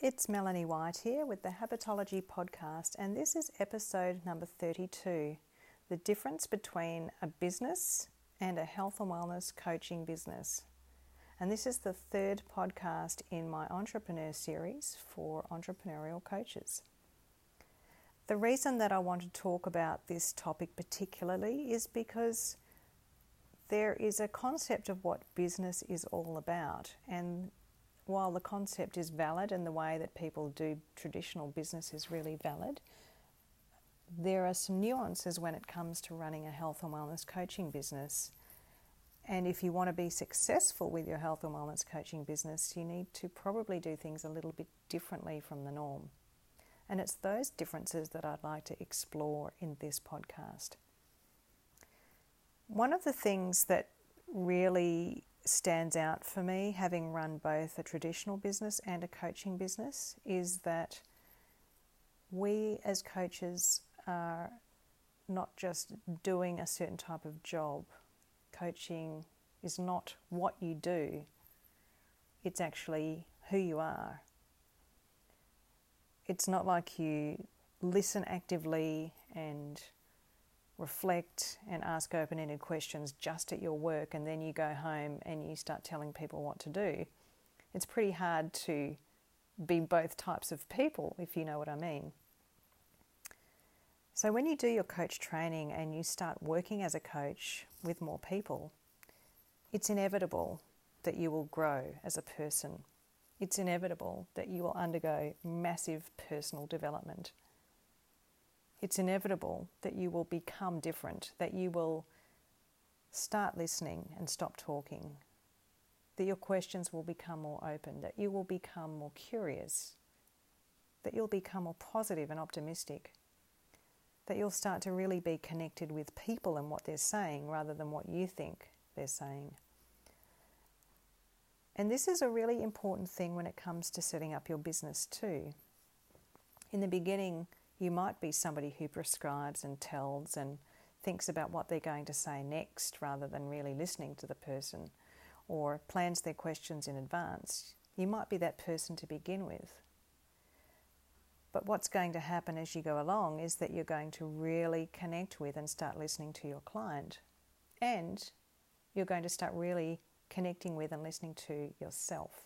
It's Melanie White here with the Habitology Podcast, and this is episode number 32 The difference between a business and a health and wellness coaching business. And this is the third podcast in my entrepreneur series for entrepreneurial coaches. The reason that I want to talk about this topic particularly is because there is a concept of what business is all about, and while the concept is valid and the way that people do traditional business is really valid, there are some nuances when it comes to running a health and wellness coaching business. And if you want to be successful with your health and wellness coaching business, you need to probably do things a little bit differently from the norm. And it's those differences that I'd like to explore in this podcast. One of the things that really stands out for me, having run both a traditional business and a coaching business, is that we as coaches are not just doing a certain type of job. Coaching is not what you do, it's actually who you are. It's not like you listen actively and reflect and ask open ended questions just at your work and then you go home and you start telling people what to do, it's pretty hard to be both types of people, if you know what I mean. So, when you do your coach training and you start working as a coach with more people, it's inevitable that you will grow as a person. It's inevitable that you will undergo massive personal development it's inevitable that you will become different, that you will start listening and stop talking, that your questions will become more open, that you will become more curious, that you'll become more positive and optimistic, that you'll start to really be connected with people and what they're saying rather than what you think they're saying. And this is a really important thing when it comes to setting up your business too. In the beginning, you might be somebody who prescribes and tells and thinks about what they're going to say next rather than really listening to the person or plans their questions in advance. You might be that person to begin with. But what's going to happen as you go along is that you're going to really connect with and start listening to your client. And you're going to start really connecting with and listening to yourself.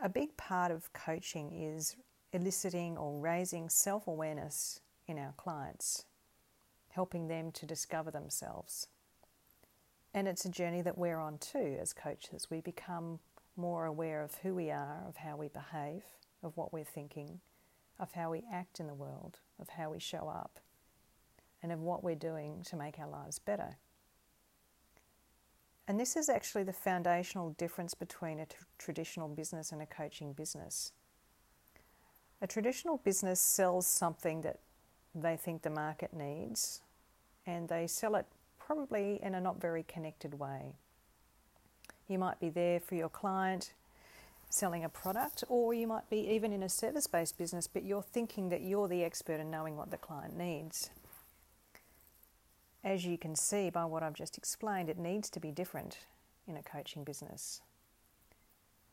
A big part of coaching is eliciting or raising self awareness in our clients, helping them to discover themselves. And it's a journey that we're on too as coaches. We become more aware of who we are, of how we behave, of what we're thinking, of how we act in the world, of how we show up, and of what we're doing to make our lives better. And this is actually the foundational difference between a t- traditional business and a coaching business. A traditional business sells something that they think the market needs, and they sell it probably in a not very connected way. You might be there for your client selling a product, or you might be even in a service based business, but you're thinking that you're the expert in knowing what the client needs. As you can see by what I've just explained, it needs to be different in a coaching business.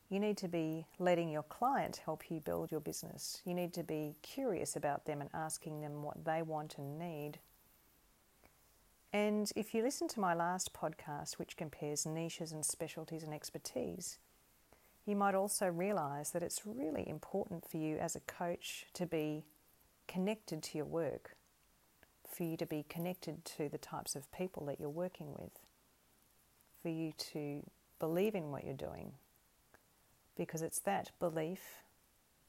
You need to be letting your client help you build your business. You need to be curious about them and asking them what they want and need. And if you listen to my last podcast, which compares niches and specialties and expertise, you might also realize that it's really important for you as a coach to be connected to your work, for you to be connected to the types of people that you're working with, for you to believe in what you're doing, because it's that belief,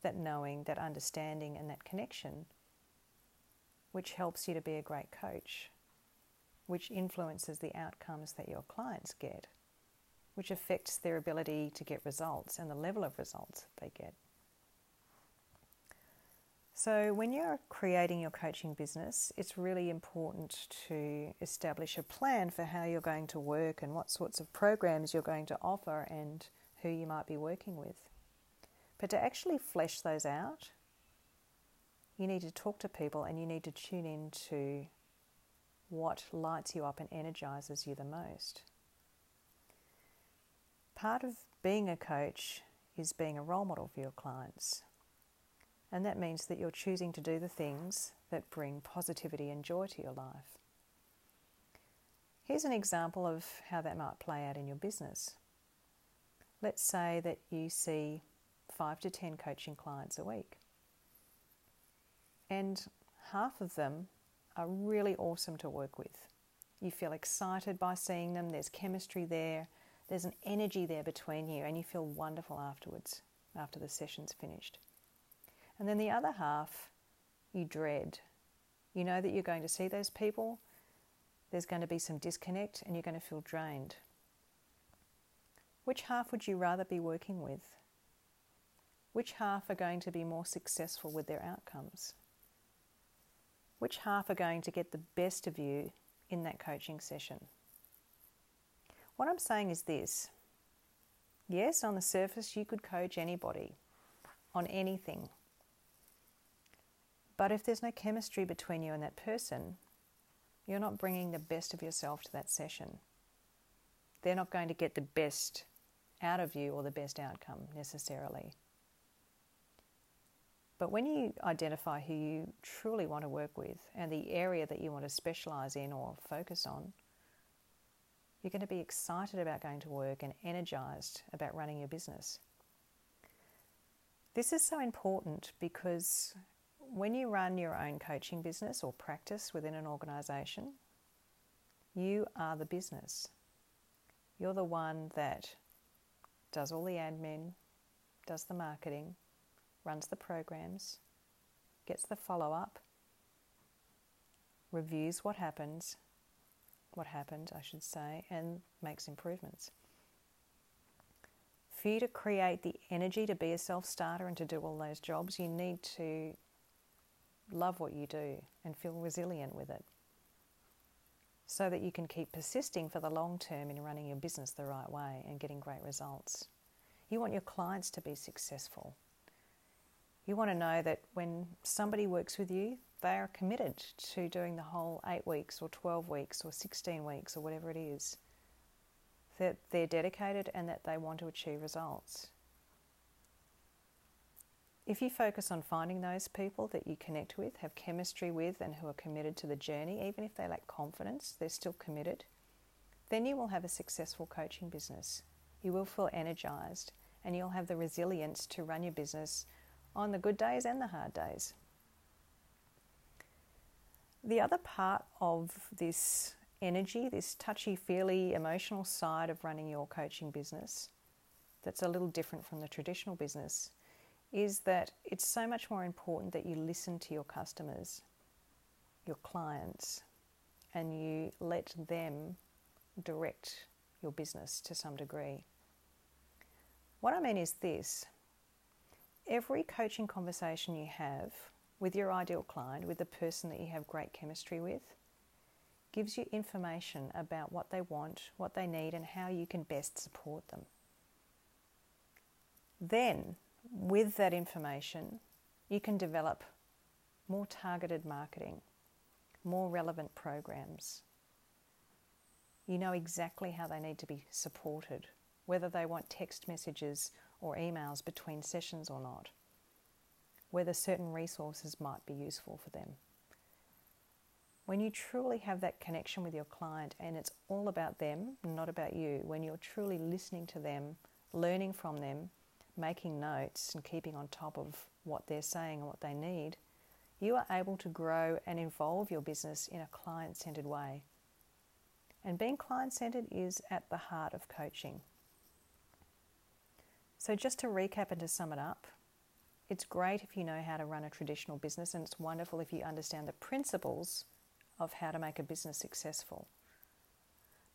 that knowing, that understanding, and that connection which helps you to be a great coach, which influences the outcomes that your clients get, which affects their ability to get results and the level of results they get. So, when you're creating your coaching business, it's really important to establish a plan for how you're going to work and what sorts of programs you're going to offer and who you might be working with. But to actually flesh those out, you need to talk to people and you need to tune in to what lights you up and energizes you the most. Part of being a coach is being a role model for your clients. And that means that you're choosing to do the things that bring positivity and joy to your life. Here's an example of how that might play out in your business. Let's say that you see five to 10 coaching clients a week, and half of them are really awesome to work with. You feel excited by seeing them, there's chemistry there, there's an energy there between you, and you feel wonderful afterwards, after the session's finished. And then the other half, you dread. You know that you're going to see those people, there's going to be some disconnect, and you're going to feel drained. Which half would you rather be working with? Which half are going to be more successful with their outcomes? Which half are going to get the best of you in that coaching session? What I'm saying is this yes, on the surface, you could coach anybody on anything. But if there's no chemistry between you and that person, you're not bringing the best of yourself to that session. They're not going to get the best out of you or the best outcome necessarily. But when you identify who you truly want to work with and the area that you want to specialize in or focus on, you're going to be excited about going to work and energized about running your business. This is so important because when you run your own coaching business or practice within an organization, you are the business. You're the one that does all the admin, does the marketing, runs the programs, gets the follow up, reviews what happens, what happened, I should say, and makes improvements. For you to create the energy to be a self starter and to do all those jobs, you need to love what you do and feel resilient with it so that you can keep persisting for the long term in running your business the right way and getting great results. You want your clients to be successful. You want to know that when somebody works with you, they are committed to doing the whole eight weeks or 12 weeks or 16 weeks or whatever it is. That they're dedicated and that they want to achieve results. If you focus on finding those people that you connect with, have chemistry with, and who are committed to the journey, even if they lack confidence, they're still committed, then you will have a successful coaching business. You will feel energized and you'll have the resilience to run your business on the good days and the hard days. The other part of this energy, this touchy feely emotional side of running your coaching business, that's a little different from the traditional business, is that it's so much more important that you listen to your customers, your clients, and you let them direct your business to some degree. What I mean is this every coaching conversation you have with your ideal client, with the person that you have great chemistry with, gives you information about what they want, what they need, and how you can best support them. Then, with that information, you can develop more targeted marketing, more relevant programs. You know exactly how they need to be supported, whether they want text messages or emails between sessions or not, whether certain resources might be useful for them. When you truly have that connection with your client and it's all about them, not about you, when you're truly listening to them, learning from them, making notes and keeping on top of what they're saying and what they need, you are able to grow and involve your business in a client centered way. And being client centered is at the heart of coaching. So, just to recap and to sum it up, it's great if you know how to run a traditional business, and it's wonderful if you understand the principles of how to make a business successful.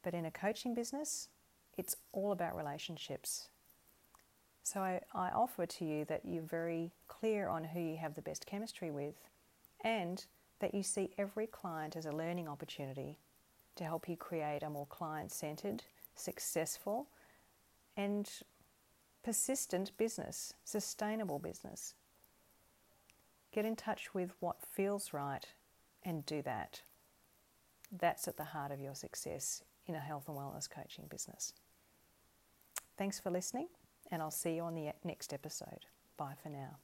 But in a coaching business, it's all about relationships. So I, I, offer to you that you're very clear on who you have the best chemistry with and that you see every client as a learning opportunity to help you create a more client centered, successful, and persistent business, sustainable business. Get in touch with what feels right and do that. That's at the heart of your success in a health and wellness coaching business. Thanks for listening. And I'll see you on the next episode. Bye for now.